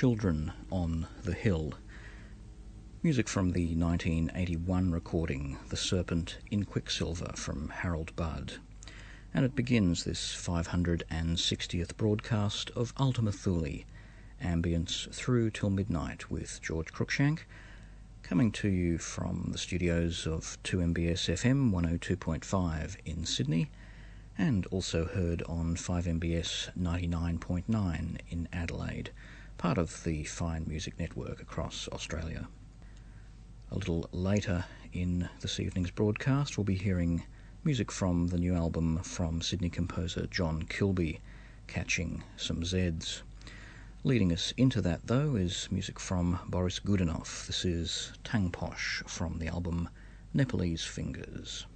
Children on the Hill. Music from the 1981 recording The Serpent in Quicksilver from Harold Budd. And it begins this 560th broadcast of Ultima Thule, ambience through till midnight with George Cruikshank, coming to you from the studios of 2MBS FM 102.5 in Sydney and also heard on 5MBS 99.9 in Adelaide, part of the Fine Music Network across Australia. A little later in this evening's broadcast, we'll be hearing music from the new album from Sydney composer John Kilby, Catching Some Zeds. Leading us into that, though, is music from Boris Godunov. This is Tangposh from the album Nepalese Fingers.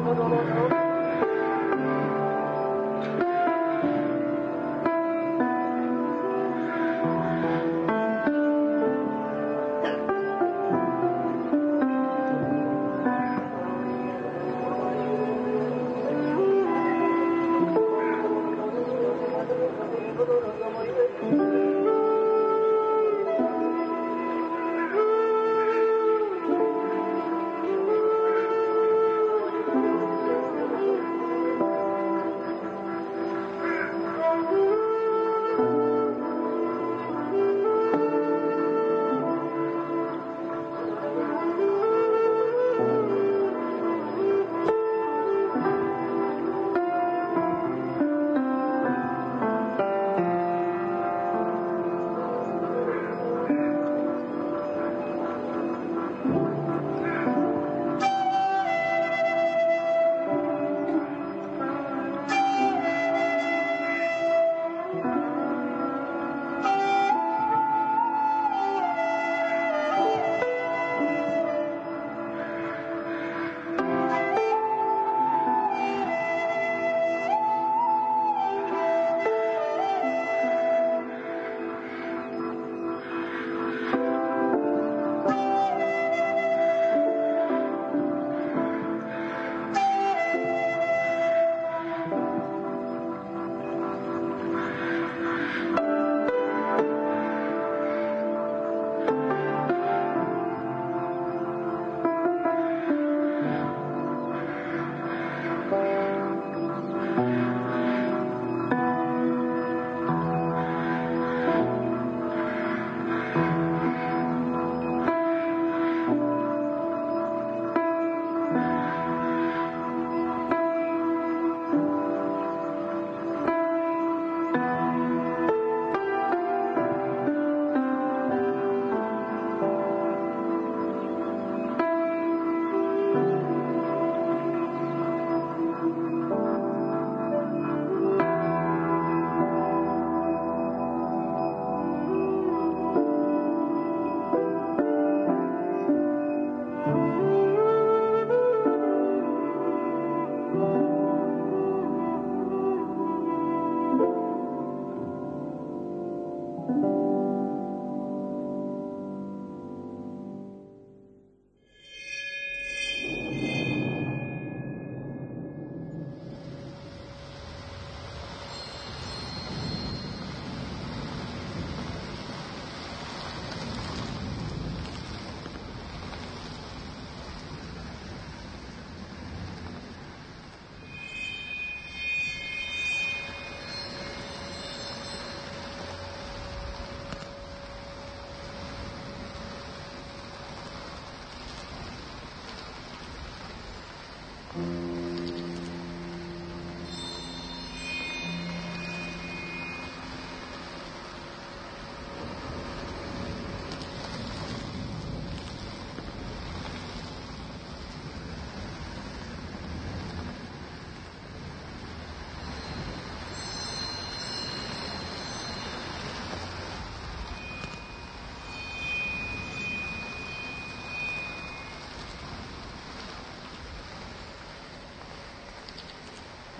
no, no, no.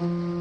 Mm.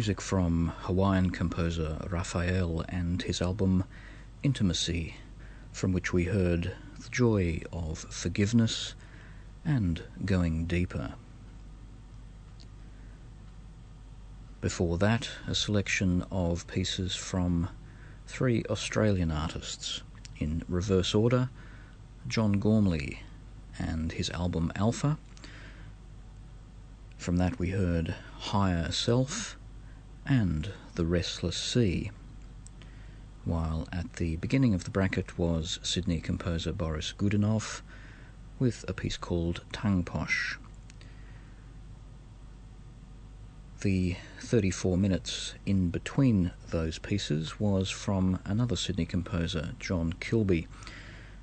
Music from Hawaiian composer Raphael and his album Intimacy, from which we heard The Joy of Forgiveness and Going Deeper. Before that, a selection of pieces from three Australian artists in reverse order John Gormley and his album Alpha. From that, we heard Higher Self and The Restless Sea. While at the beginning of the bracket was Sydney composer Boris Godunov with a piece called Tangposh. The 34 minutes in between those pieces was from another Sydney composer, John Kilbey,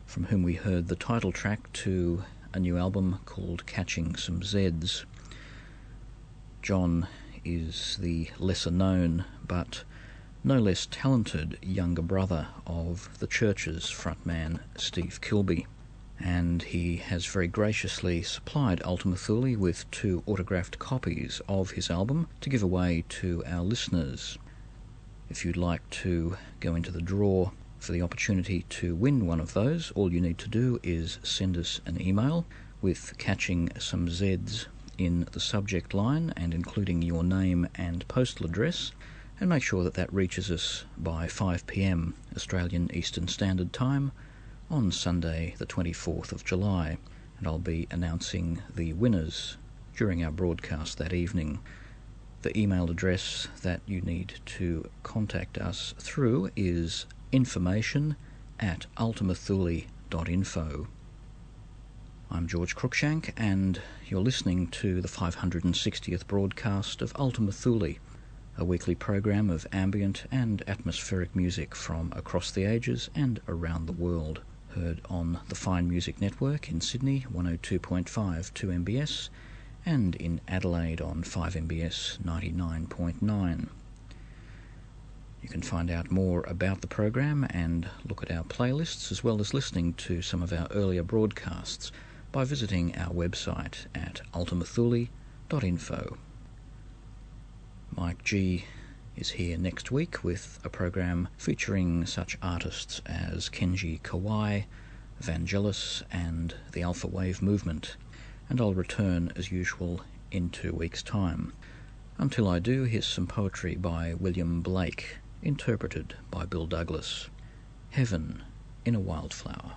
from whom we heard the title track to a new album called Catching Some Zeds. John is the lesser known but no less talented younger brother of the Church frontman Steve Kilbey and he has very graciously supplied Ultima Thule with two autographed copies of his album to give away to our listeners. If you'd like to go into the draw for the opportunity to win one of those, all you need to do is send us an email with catching some Zs in the subject line and including your name and postal address and make sure that that reaches us by 5 pm Australian Eastern Standard Time on Sunday, the 24th of July, and I'll be announcing the winners during our broadcast that evening. The email address that you need to contact us through is information at ultimathule.info. I'm George Cruikshank, and you're listening to the 560th broadcast of Ultima Thule, a weekly program of ambient and atmospheric music from across the ages and around the world heard on the Fine Music Network in Sydney, 102.5 2MBS, and in Adelaide on 5MBS 99.9. You can find out more about the program and look at our playlists as well as listening to some of our earlier broadcasts by visiting our website at ultimathule.info. Mike G is here next week with a program featuring such artists as Kenji Kawai, Vangelis, and the Alpha Wave Movement, and I'll return as usual in two weeks' time. Until I do, here's some poetry by William Blake, interpreted by Bill Douglas Heaven in a Wildflower.